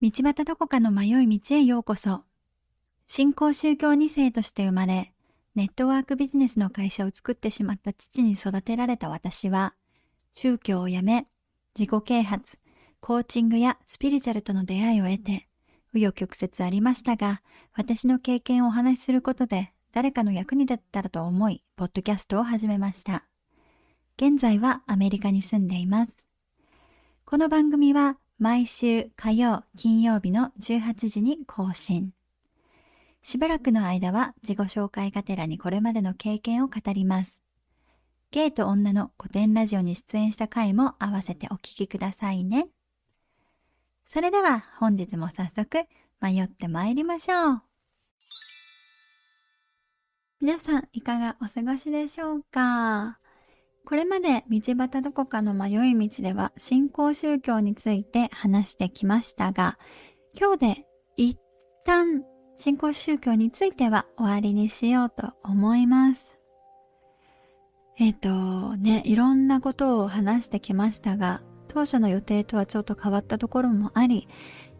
道端どこかの迷い道へようこそ。新興宗教2世として生まれ、ネットワークビジネスの会社を作ってしまった父に育てられた私は、宗教を辞め、自己啓発、コーチングやスピリチュアルとの出会いを得て、紆余曲折ありましたが、私の経験をお話しすることで誰かの役に立ったらと思い、ポッドキャストを始めました。現在はアメリカに住んでいます。この番組は毎週火曜、金曜日の18時に更新。しばらくの間は自己紹介がてらにこれまでの経験を語ります。ゲイと女の古典ラジオに出演した回も合わせてお聞きくださいね。それでは本日も早速迷って参りましょう。皆さんいかがお過ごしでしょうか？これまで道端どこかの迷い道では新興宗教について話してきましたが、今日で一旦新興宗教については終わりにしようと思います。えっ、ー、とね、いろんなことを話してきましたが、当初の予定とはちょっと変わったところもあり、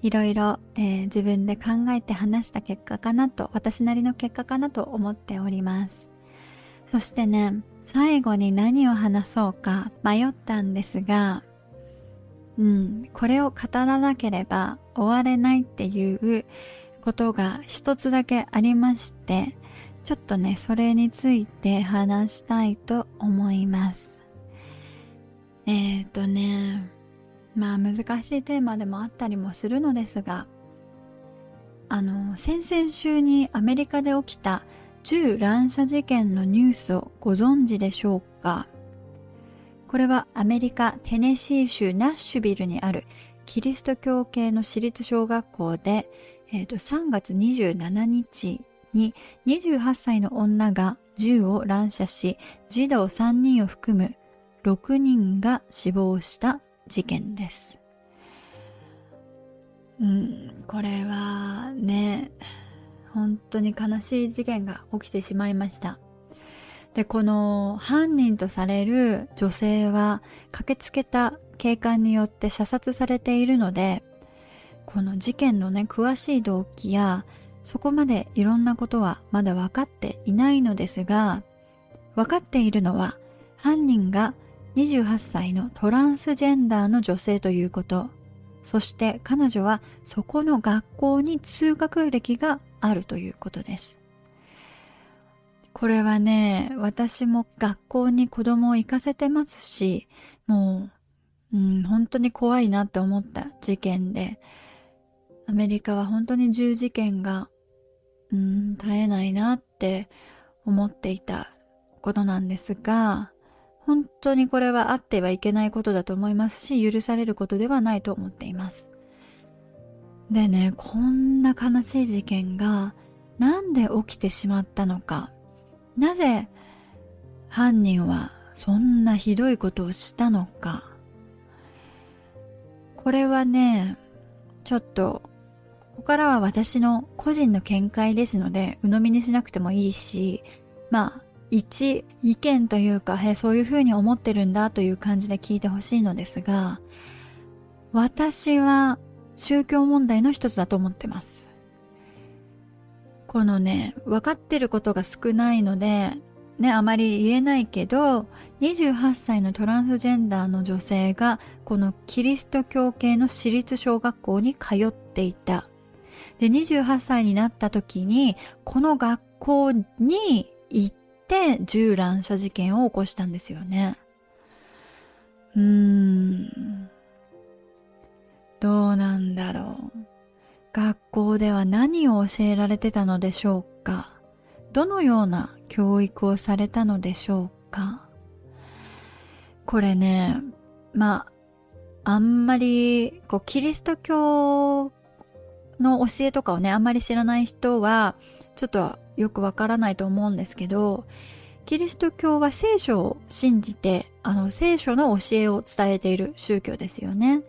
いろいろ、えー、自分で考えて話した結果かなと、私なりの結果かなと思っております。そしてね、最後に何を話そうか迷ったんですが、うん、これを語らなければ終われないっていうことが一つだけありまして、ちょっとね、それについて話したいと思います。えっ、ー、とね、まあ難しいテーマでもあったりもするのですが、あの、先々週にアメリカで起きた銃乱射事件のニュースをご存知でしょうか？これはアメリカ・テネシー州ナッシュビルにあるキリスト教系の私立小学校で、えー、と3月27日に28歳の女が銃を乱射し児童3人を含む6人が死亡した事件です。うん、これはね、本当に悲しい事件が起きてしまいました。で、この犯人とされる女性は駆けつけた警官によって射殺されているので、この事件のね、詳しい動機や、そこまでいろんなことはまだ分かっていないのですが、分かっているのは、犯人が28歳のトランスジェンダーの女性ということ、そして彼女はそこの学校に通学歴があるということです。これはね、私も学校に子供を行かせてますし、もう、うん、本当に怖いなって思った事件で、アメリカは本当に銃事件が、うん、絶えないなって思っていたことなんですが、本当にこれはあってはいけないことだと思いますし、許されることではないと思っています。でね、こんな悲しい事件がなんで起きてしまったのか。なぜ犯人はそんなひどいことをしたのか。これはね、ちょっと、ここからは私の個人の見解ですので、鵜呑みにしなくてもいいし、まあ、一意見というか、へそういうふうに思ってるんだという感じで聞いてほしいのですが、私は宗教問題の一つだと思ってます。このね、分かってることが少ないので、ね、あまり言えないけど、28歳のトランスジェンダーの女性が、このキリスト教系の私立小学校に通っていた。で、28歳になった時に、この学校に行って銃乱射事件を起こしたんですよね。うーん。どうなんだろう。学校では何を教えられてたのでしょうかどのような教育をされたのでしょうかこれね、まあ、あんまり、こう、キリスト教の教えとかをね、あんまり知らない人は、ちょっとよくわからないと思うんですけど、キリスト教は聖書を信じて、あの、聖書の教えを伝えている宗教ですよね。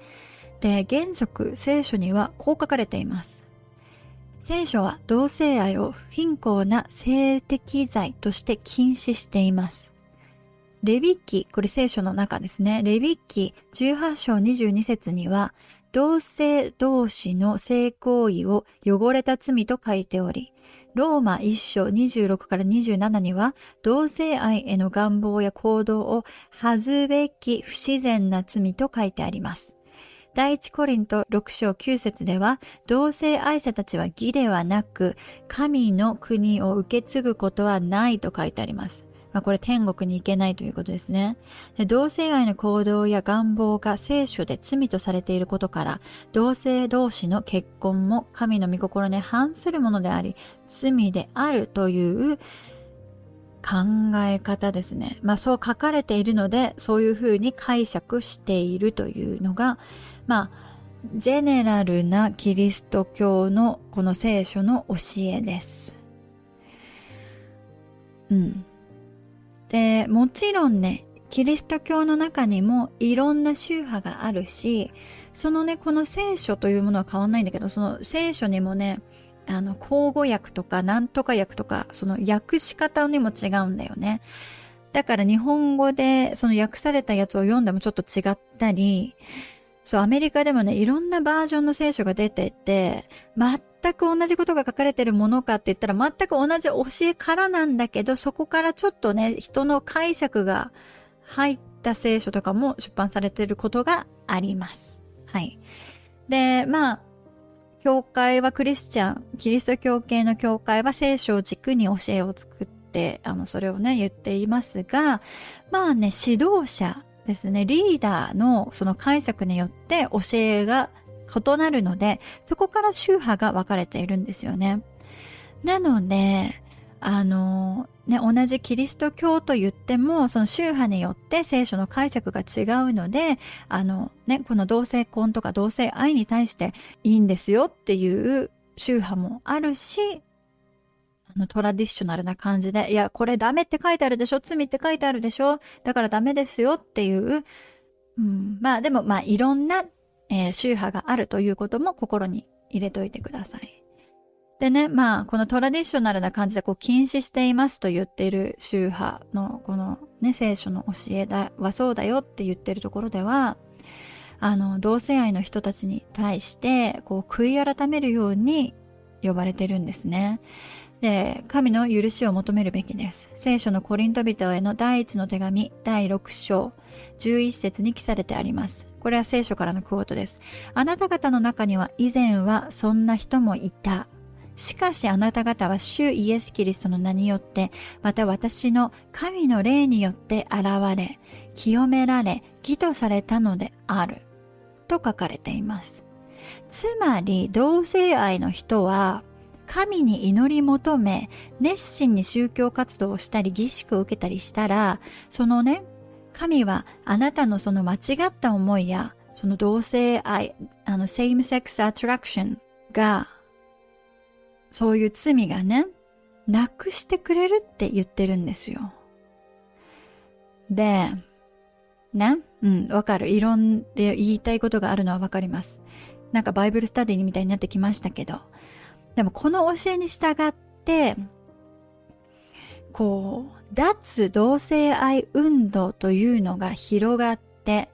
で、原則聖書にはこう書かれています。聖書は同性愛を不貧困な性的罪として禁止しています。レビキ、これ聖書の中ですね。レビキ18章22節には、同性同士の性行為を汚れた罪と書いており、ローマ1章26から27には、同性愛への願望や行動を恥ずべき不自然な罪と書いてあります。第一コリント6章9節では、同性愛者たちは義ではなく、神の国を受け継ぐことはないと書いてあります。まあ、これ天国に行けないということですねで。同性愛の行動や願望が聖書で罪とされていることから、同性同士の結婚も神の御心に反するものであり、罪であるという考え方ですね。まあそう書かれているので、そういうふうに解釈しているというのが、まあ、ジェネラルなキリスト教のこの聖書の教えです。うん。で、もちろんね、キリスト教の中にもいろんな宗派があるし、そのね、この聖書というものは変わんないんだけど、その聖書にもね、あの、口語訳とか、なんとか訳とか、その訳し方にも違うんだよね。だから日本語でその訳されたやつを読んでもちょっと違ったり、そう、アメリカでもね、いろんなバージョンの聖書が出てて、全全く同じことが書かれてるものかって言ったら全く同じ教えからなんだけど、そこからちょっとね、人の解釈が入った聖書とかも出版されていることがあります。はい。で、まあ、教会はクリスチャン、キリスト教系の教会は聖書を軸に教えを作って、あの、それをね、言っていますが、まあね、指導者ですね、リーダーのその解釈によって教えが異なるので、そこから宗派が分かれているんですよね。なので、あの、ね、同じキリスト教と言っても、その宗派によって聖書の解釈が違うので、あの、ね、この同性婚とか同性愛に対していいんですよっていう宗派もあるし、あの、トラディショナルな感じで、いや、これダメって書いてあるでしょ罪って書いてあるでしょだからダメですよっていう、うん、まあでも、まあいろんな、えー、宗派があるということも心に入れといてください。でね、まあ、このトラディショナルな感じでこう禁止していますと言っている宗派のこのね、聖書の教えだはそうだよって言ってるところでは、あの、同性愛の人たちに対して、こう、悔い改めるように呼ばれてるんですね。で、神の許しを求めるべきです。聖書のコリント人への第一の手紙第6章11節に記されてあります。これは聖書からのクォートです。あなた方の中には以前はそんな人もいた。しかしあなた方は主イエス・キリストの名によって、また私の神の霊によって現れ、清められ、義とされたのである。と書かれています。つまり同性愛の人は神に祈り求め、熱心に宗教活動をしたり、儀式を受けたりしたら、そのね、神はあなたのその間違った思いや、その同性愛、あの、same sex attraction が、そういう罪がね、なくしてくれるって言ってるんですよ。で、ね、うん、わかる。いろんで言いたいことがあるのはわかります。なんかバイブルスタディみたいになってきましたけど、でもこの教えに従って、こう、脱同性愛運動というのが広がって、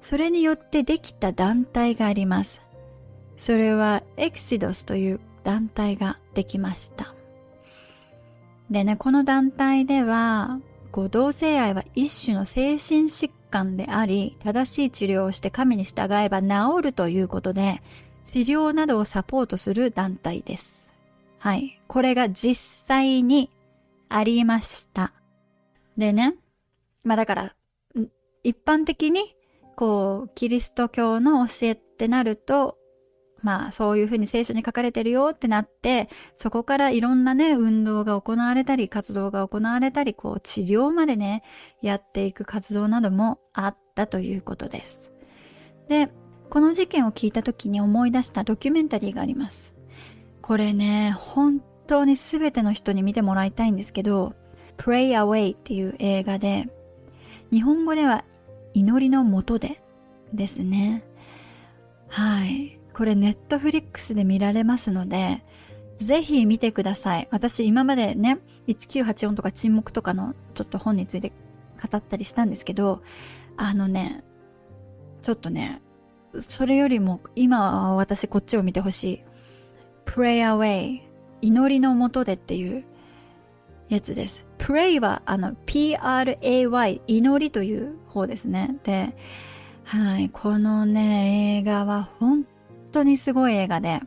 それによってできた団体があります。それはエクシドスという団体ができました。でね、この団体では、こう同性愛は一種の精神疾患であり、正しい治療をして神に従えば治るということで、治療などをサポートする団体です。はい。これが実際にありました。でね、まあだから、一般的に、こう、キリスト教の教えってなると、まあそういうふうに聖書に書かれてるよってなって、そこからいろんなね、運動が行われたり、活動が行われたり、こう治療までね、やっていく活動などもあったということです。で、この事件を聞いた時に思い出したドキュメンタリーがあります。これね、本当に全ての人に見てもらいたいんですけど、Pray Away っていう映画で、日本語では祈りのもとでですね。はい。これネットフリックスで見られますので、ぜひ見てください。私今までね、1984とか沈黙とかのちょっと本について語ったりしたんですけど、あのね、ちょっとね、それよりも今は私こっちを見てほしい。pray away 祈りのもとでっていうやつです。pray はあの p-r-a-y 祈りという方ですね。で、はい、このね、映画は本当にすごい映画で、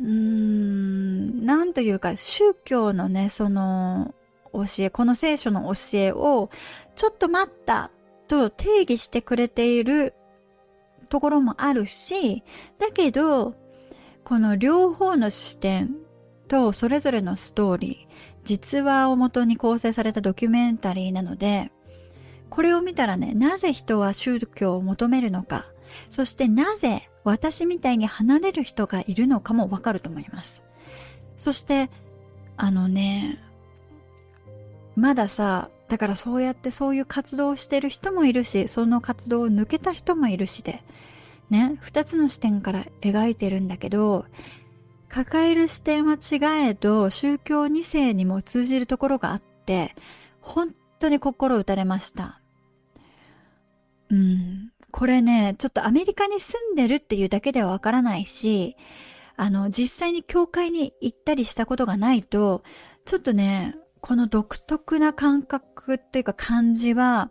うーん、なんというか宗教のね、その教え、この聖書の教えをちょっと待ったと定義してくれているところもあるし、だけど、この両方の視点とそれぞれのストーリー、実話をもとに構成されたドキュメンタリーなので、これを見たらね、なぜ人は宗教を求めるのか、そしてなぜ私みたいに離れる人がいるのかもわかると思います。そして、あのね、まださ、だからそうやってそういう活動をしてる人もいるし、その活動を抜けた人もいるしで、ね、二つの視点から描いてるんだけど、抱える視点は違えど、宗教2世にも通じるところがあって、本当に心打たれました。うん。これね、ちょっとアメリカに住んでるっていうだけではわからないし、あの、実際に教会に行ったりしたことがないと、ちょっとね、この独特な感覚っていうか感じは、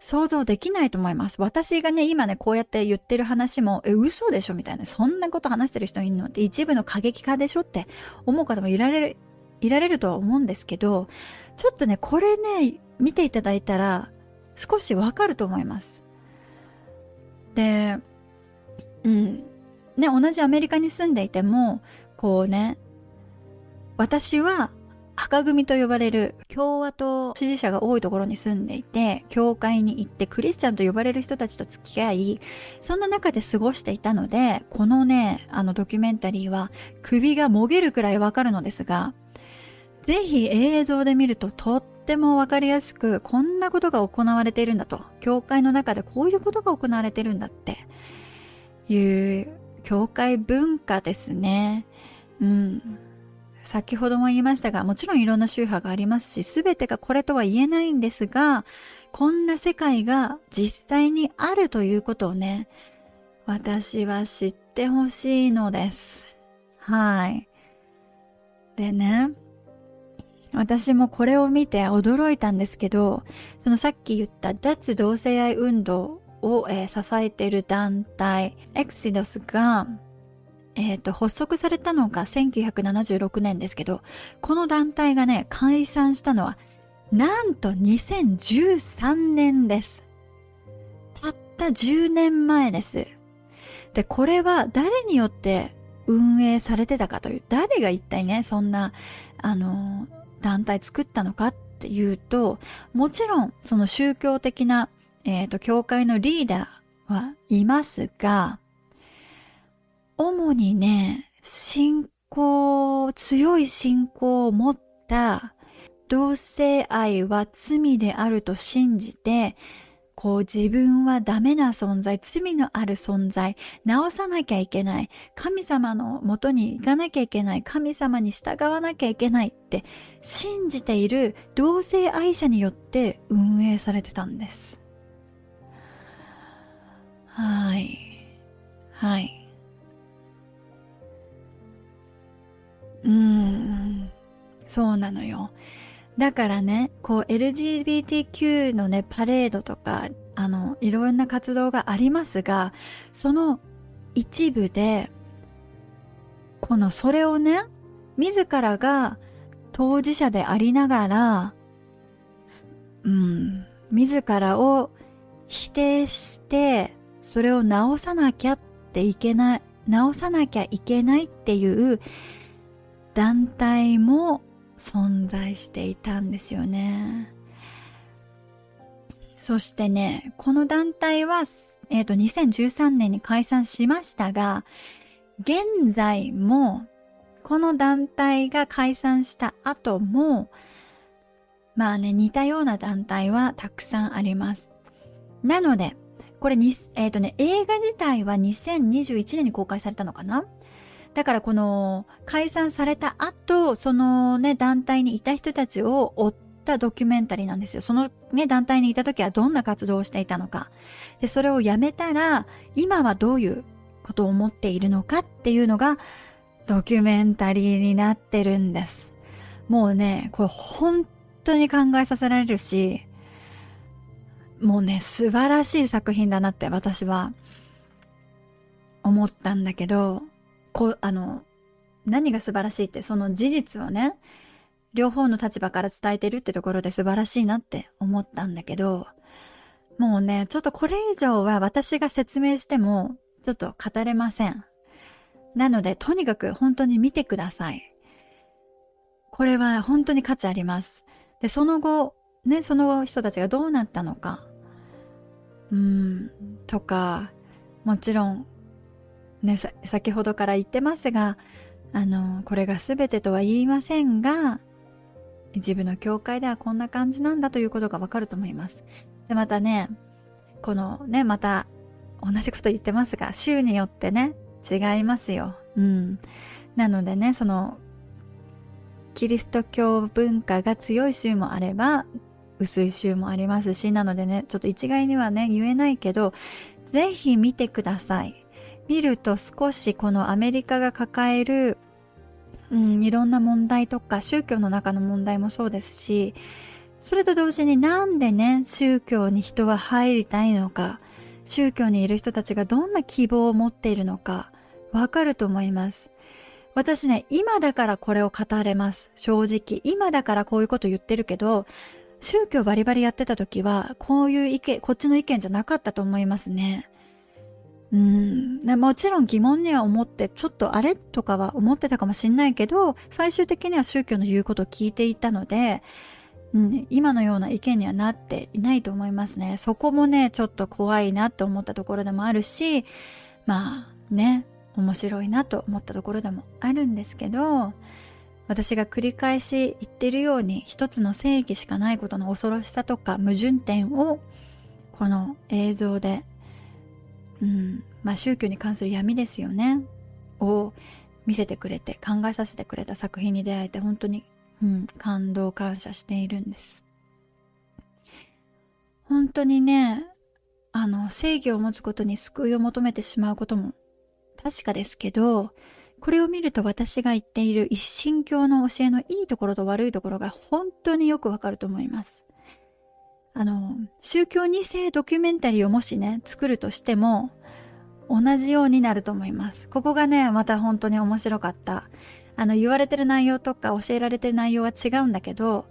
想像できないと思います。私がね、今ね、こうやって言ってる話も、え、嘘でしょ？みたいな。そんなこと話してる人いるの？って一部の過激化でしょ？って思う方もいられる、いられるとは思うんですけど、ちょっとね、これね、見ていただいたら、少しわかると思います。で、うん。ね、同じアメリカに住んでいても、こうね、私は赤組と呼ばれる共和党支持者が多いところに住んでいて、教会に行ってクリスチャンと呼ばれる人たちと付き合い、そんな中で過ごしていたので、このね、あのドキュメンタリーは首がもげるくらいわかるのですが、ぜひ映像で見るととってもわかりやすく、こんなことが行われているんだと。教会の中でこういうことが行われているんだっていう、教会文化ですね。うん。先ほども言いましたが、もちろんいろんな宗派がありますし、すべてがこれとは言えないんですが、こんな世界が実際にあるということをね、私は知ってほしいのです。はい。でね、私もこれを見て驚いたんですけど、そのさっき言った脱同性愛運動を、えー、支えている団体、エクシドスが、えっ、ー、と、発足されたのが1976年ですけど、この団体がね、解散したのは、なんと2013年です。たった10年前です。で、これは誰によって運営されてたかという、誰が一体ね、そんな、あの、団体作ったのかっていうと、もちろん、その宗教的な、えっ、ー、と、教会のリーダーはいますが、主にね、信仰、強い信仰を持った同性愛は罪であると信じて、こう自分はダメな存在、罪のある存在、直さなきゃいけない、神様の元に行かなきゃいけない、神様に従わなきゃいけないって信じている同性愛者によって運営されてたんです。はい。はい。うん、そうなのよ。だからね、こう LGBTQ のね、パレードとか、あの、いろんな活動がありますが、その一部で、このそれをね、自らが当事者でありながら、うん、自らを否定して、それを直さなきゃっていけない、直さなきゃいけないっていう団体も存在していたんですよね。そしてね、この団体は、えっ、ー、と、2013年に解散しましたが、現在も、この団体が解散した後も、まあね、似たような団体はたくさんあります。なので、これに、えっ、ー、とね、映画自体は2021年に公開されたのかな？だからこの解散された後、そのね、団体にいた人たちを追ったドキュメンタリーなんですよ。そのね、団体にいた時はどんな活動をしていたのか。で、それをやめたら、今はどういうことを思っているのかっていうのが、ドキュメンタリーになってるんです。もうね、これ本当に考えさせられるし、もうね、素晴らしい作品だなって私は思ったんだけど、こう、あの、何が素晴らしいって、その事実をね、両方の立場から伝えてるってところで素晴らしいなって思ったんだけど、もうね、ちょっとこれ以上は私が説明しても、ちょっと語れません。なので、とにかく本当に見てください。これは本当に価値あります。で、その後、ね、その人たちがどうなったのか、うん、とか、もちろん、ね、先ほどから言ってますが、あの、これが全てとは言いませんが、自分の教会ではこんな感じなんだということがわかると思います。で、またね、このね、また同じこと言ってますが、州によってね、違いますよ。うん。なのでね、その、キリスト教文化が強い州もあれば、薄い州もありますし、なのでね、ちょっと一概にはね、言えないけど、ぜひ見てください。見ると少しこのアメリカが抱える、うん、いろんな問題とか宗教の中の問題もそうですし、それと同時になんでね、宗教に人は入りたいのか、宗教にいる人たちがどんな希望を持っているのか、わかると思います。私ね、今だからこれを語れます。正直。今だからこういうこと言ってるけど、宗教バリバリやってた時は、こういう意見、こっちの意見じゃなかったと思いますね。うん。もちろん疑問には思って、ちょっとあれとかは思ってたかもしんないけど、最終的には宗教の言うことを聞いていたので、うん、今のような意見にはなっていないと思いますね。そこもね、ちょっと怖いなと思ったところでもあるし、まあね、面白いなと思ったところでもあるんですけど、私が繰り返し言ってるように一つの正義しかないことの恐ろしさとか矛盾点をこの映像でうん、まあ宗教に関する闇ですよね。を見せてくれて考えさせてくれた作品に出会えて本当に、うん、感動感謝しているんです。本当にね、あの、正義を持つことに救いを求めてしまうことも確かですけど、これを見ると私が言っている一神教の教えのいいところと悪いところが本当によくわかると思います。あの、宗教2世ドキュメンタリーをもしね、作るとしても、同じようになると思います。ここがね、また本当に面白かった。あの、言われてる内容とか教えられてる内容は違うんだけど、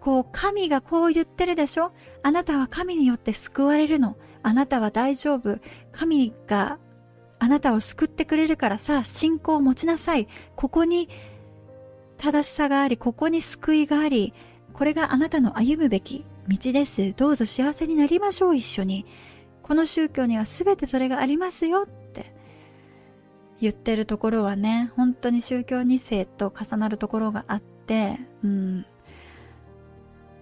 こう、神がこう言ってるでしょ？あなたは神によって救われるの。あなたは大丈夫。神があなたを救ってくれるからさ、信仰を持ちなさい。ここに正しさがあり、ここに救いがあり、これがあなたの歩むべき道です。どうぞ幸せになりましょう、一緒に。この宗教には全てそれがありますよって言ってるところはね、本当に宗教2世と重なるところがあって、うん。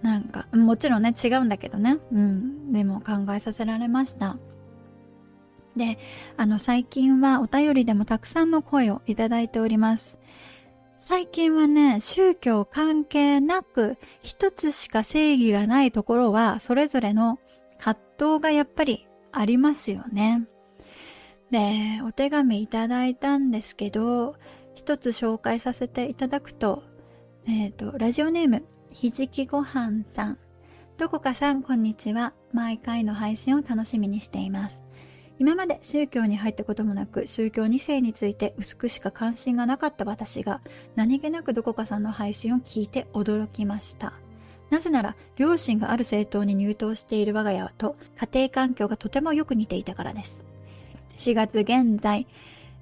なんか、もちろんね、違うんだけどね。うん。でも考えさせられました。で、あの、最近はお便りでもたくさんの声をいただいております。最近はね、宗教関係なく一つしか正義がないところはそれぞれの葛藤がやっぱりありますよね。で、お手紙いただいたんですけど、一つ紹介させていただくと、えっ、ー、と、ラジオネーム、ひじきごはんさん。どこかさん、こんにちは。毎回の配信を楽しみにしています。今まで宗教に入ったこともなく宗教2世について薄くしか関心がなかった私が何気なくどこかさんの配信を聞いて驚きました。なぜなら両親がある政党に入党している我が家と家庭環境がとてもよく似ていたからです。4月現在、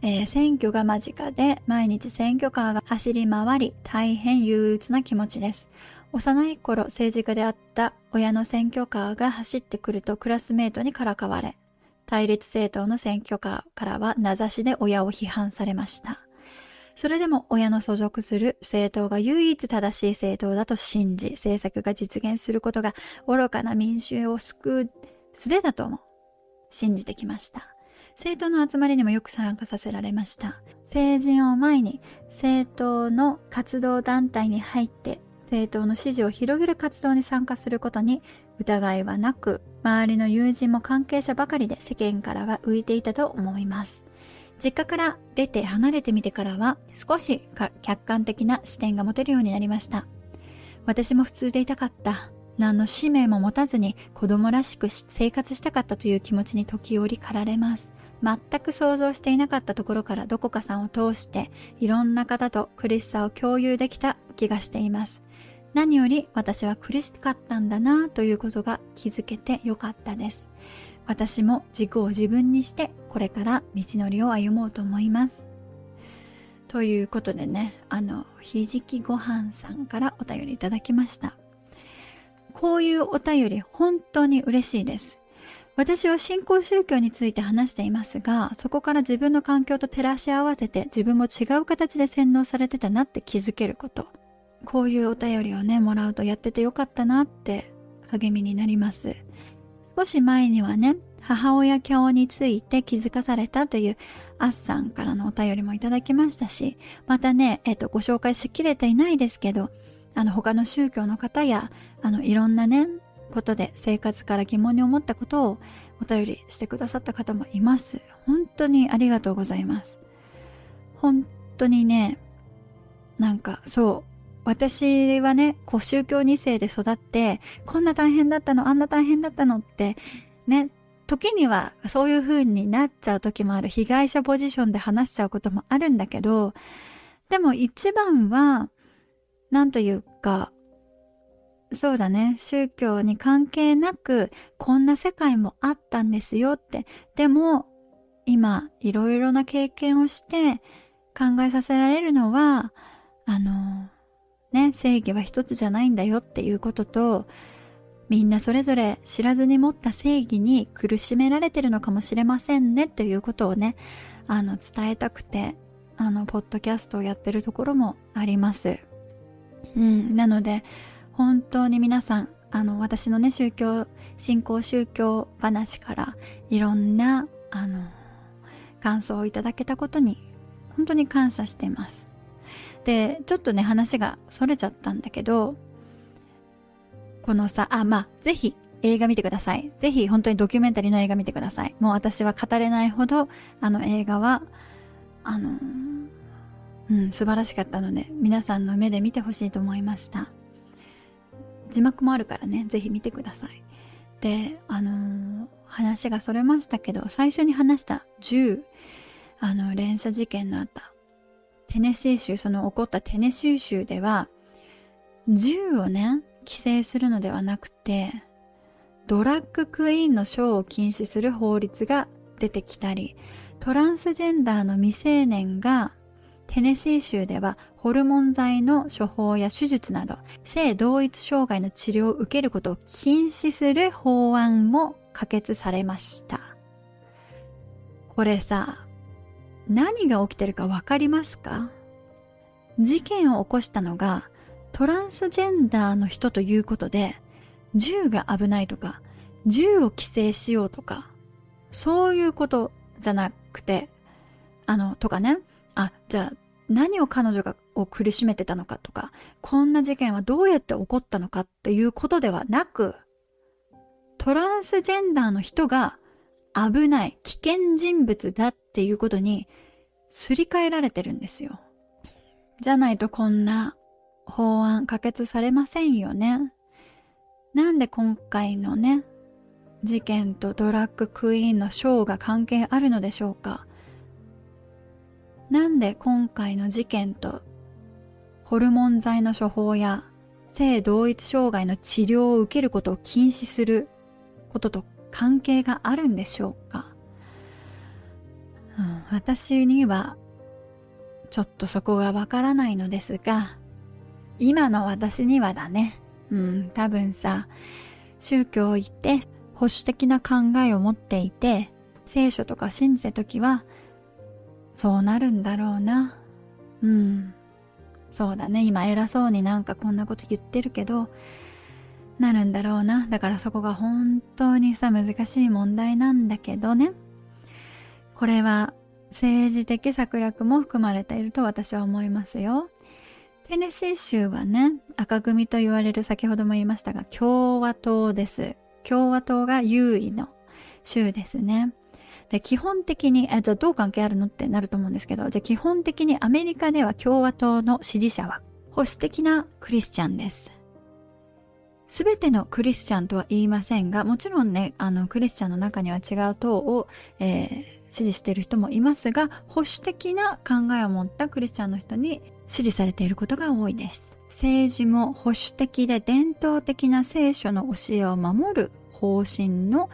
えー、選挙が間近で毎日選挙カーが走り回り大変憂鬱な気持ちです。幼い頃政治家であった親の選挙カーが走ってくるとクラスメートにからかわれ、対立政党の選挙カーからは名指しで親を批判されました。それでも親の所属する政党が唯一正しい政党だと信じ、政策が実現することが愚かな民衆を救う術だとも信じてきました。政党の集まりにもよく参加させられました。成人を前に政党の活動団体に入って政党の支持を広げる活動に参加することに疑いはなく、周りの友人も関係者ばかりで世間からは浮いていたと思います。実家から出て離れてみてからは少し客観的な視点が持てるようになりました。私も普通でいたかった。何の使命も持たずに子供らしく生活したかったという気持ちに時折駆られます。全く想像していなかったところからどこかさんを通していろんな方と苦しさを共有できた気がしています。何より私は苦しかったんだなということが気づけてよかったです。私も軸を自分にしてこれから道のりを歩もうと思います。ということでね、あの、ひじきごはんさんからお便りいただきました。こういうお便り本当に嬉しいです。私は信仰宗教について話していますが、そこから自分の環境と照らし合わせて自分も違う形で洗脳されてたなって気づけること。こういうお便りをね、もらうとやっててよかったなって励みになります。少し前にはね、母親教について気づかされたというアッさんからのお便りもいただきましたし、またね、えっ、と、ご紹介しきれていないですけど、あの、他の宗教の方や、あの、いろんなね、ことで生活から疑問に思ったことをお便りしてくださった方もいます。本当にありがとうございます。本当にね、なんかそう、私はね、こう宗教2世で育って、こんな大変だったの、あんな大変だったのって、ね、時にはそういう風になっちゃう時もある。被害者ポジションで話しちゃうこともあるんだけど、でも一番は、なんというか、そうだね。宗教に関係なく、こんな世界もあったんですよって。でも、今、いろいろな経験をして考えさせられるのは、あの、ね、正義は一つじゃないんだよっていうことと、みんなそれぞれ知らずに持った正義に苦しめられてるのかもしれませんねっていうことをね、あの、伝えたくて、あの、ポッドキャストをやってるところもあります。うん、なので、本当に皆さん、あの、私のね、宗教、信仰宗教話からいろんな、あの、感想をいただけたことに、本当に感謝しています。で、ちょっとね、話が逸れちゃったんだけど、このさ、あ、まあ、ぜひ映画見てください。ぜひ本当にドキュメンタリーの映画見てください。もう私は語れないほど、あの映画は、あのうん、素晴らしかったので、皆さんの目で見てほしいと思いました。字幕もあるからね、ぜひ見てください。で、あの、話がそれましたけど、最初に話した銃、あの、連射事件のあったテネシー州、その起こったテネシー州では、銃をね、規制するのではなくて、ドラッグクイーンのショーを禁止する法律が出てきたり、トランスジェンダーの未成年がテネシー州ではホルモン剤の処方や手術など性同一障害の治療を受けることを禁止する法案も可決されました。これさ、何が起きてるかわかりますか？事件を起こしたのがトランスジェンダーの人ということで銃が危ないとか銃を規制しようとかそういうことじゃなくてあのとかね。あ、じゃあ何を彼女がを苦しめてたのかとか、こんな事件はどうやって起こったのかっていうことではなく、トランスジェンダーの人が危ない、危険人物だっていうことにすり替えられてるんですよ。じゃないとこんな法案可決されませんよね。なんで今回のね、事件とドラッグクイーンのショーが関係あるのでしょうかなんで今回の事件とホルモン剤の処方や性同一障害の治療を受けることを禁止することと関係があるんでしょうか、うん、私にはちょっとそこがわからないのですが今の私にはだねうん多分さ宗教行って保守的な考えを持っていて聖書とか信じた時はそうなるんだろうな。うん。そうだね。今偉そうになんかこんなこと言ってるけど、なるんだろうな。だからそこが本当にさ、難しい問題なんだけどね。これは政治的策略も含まれていると私は思いますよ。テネシー州はね、赤組と言われる先ほども言いましたが、共和党です。共和党が優位の州ですね。で、基本的に、え、じゃあどう関係あるのってなると思うんですけど、じゃあ基本的にアメリカでは共和党の支持者は保守的なクリスチャンです。すべてのクリスチャンとは言いませんが、もちろんね、あの、クリスチャンの中には違う党を、えー、支持している人もいますが、保守的な考えを持ったクリスチャンの人に支持されていることが多いです。政治も保守的で伝統的な聖書の教えを守る方針の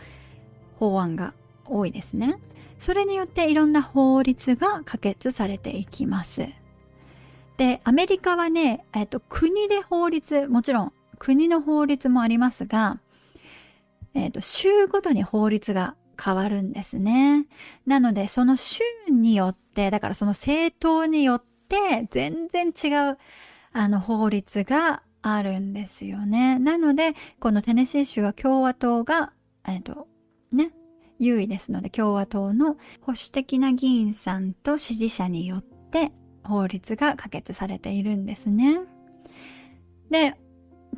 法案が多いですね。それによっていろんな法律が可決されていきます。で、アメリカはね、えっと、国で法律、もちろん国の法律もありますが、えっと、州ごとに法律が変わるんですね。なので、その州によって、だからその政党によって全然違う、あの、法律があるんですよね。なので、このテネシー州は共和党が、えっと、ね、優位ですので共和党の保守的な議員さんと支持者によって法律が可決されているんですね。で、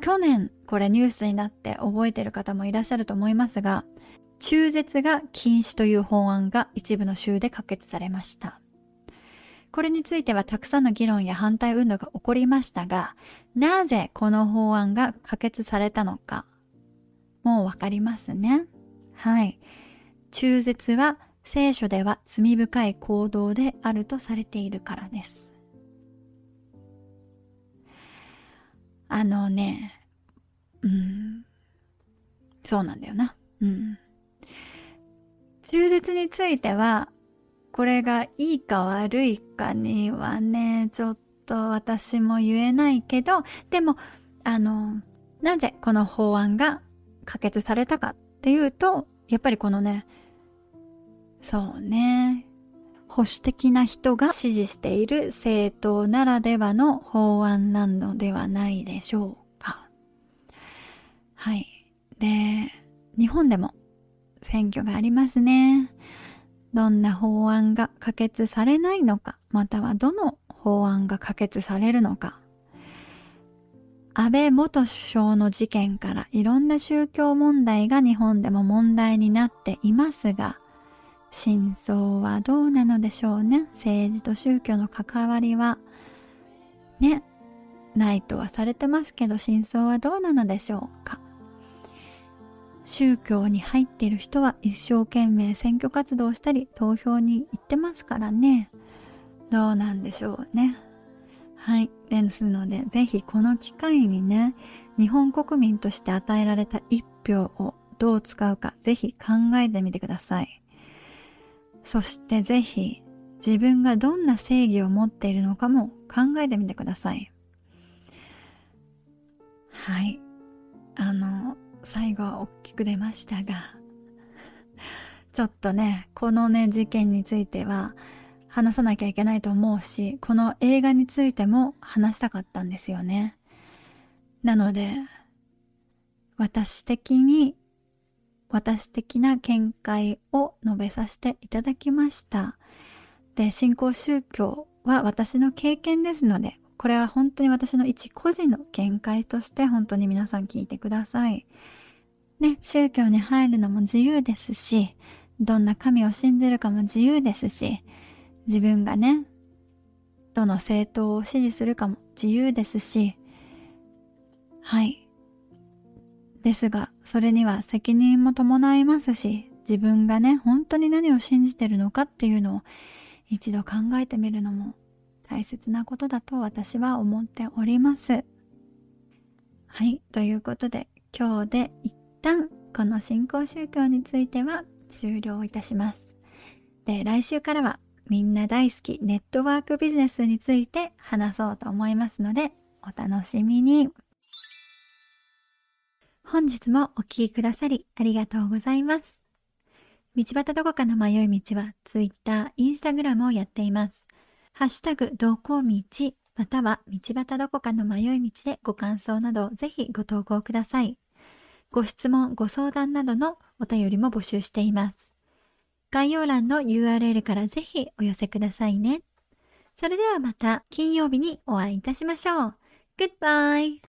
去年これニュースになって覚えてる方もいらっしゃると思いますが、中絶が禁止という法案が一部の州で可決されました。これについてはたくさんの議論や反対運動が起こりましたが、なぜこの法案が可決されたのか、もうわかりますね。はい。中絶は聖書では罪深い行動であるとされているからです。あのね、うん、そうなんだよな。うん。中絶については、これがいいか悪いかにはね、ちょっと私も言えないけど、でも、あの、なぜこの法案が可決されたかっていうと、やっぱりこのね、そうね。保守的な人が支持している政党ならではの法案なのではないでしょうか。はい。で、日本でも選挙がありますね。どんな法案が可決されないのか、またはどの法案が可決されるのか。安倍元首相の事件からいろんな宗教問題が日本でも問題になっていますが、真相はどうなのでしょうね。政治と宗教の関わりは、ね、ないとはされてますけど、真相はどうなのでしょうか。宗教に入っている人は一生懸命選挙活動したり投票に行ってますからね。どうなんでしょうね。はい。ですので、ぜひこの機会にね、日本国民として与えられた一票をどう使うか、ぜひ考えてみてください。そしてぜひ自分がどんな正義を持っているのかも考えてみてください。はい。あの、最後は大きく出ましたが、ちょっとね、このね、事件については話さなきゃいけないと思うし、この映画についても話したかったんですよね。なので、私的に私的な見解を述べさせていただきました。で、信仰宗教は私の経験ですので、これは本当に私の一個人の見解として本当に皆さん聞いてください。ね、宗教に入るのも自由ですし、どんな神を信じるかも自由ですし、自分がね、どの政党を支持するかも自由ですし、はい。ですが、それには責任も伴いますし、自分がね、本当に何を信じてるのかっていうのを一度考えてみるのも大切なことだと私は思っております。はい、ということで今日で一旦この新興宗教については終了いたします。で、来週からはみんな大好きネットワークビジネスについて話そうと思いますのでお楽しみに。本日もお聴きくださりありがとうございます。道端どこかの迷い道は Twitter、Instagram をやっています。ハッシュタグ、どこ道、または道端どこかの迷い道でご感想などぜひご投稿ください。ご質問、ご相談などのお便りも募集しています。概要欄の URL からぜひお寄せくださいね。それではまた金曜日にお会いいたしましょう。Goodbye!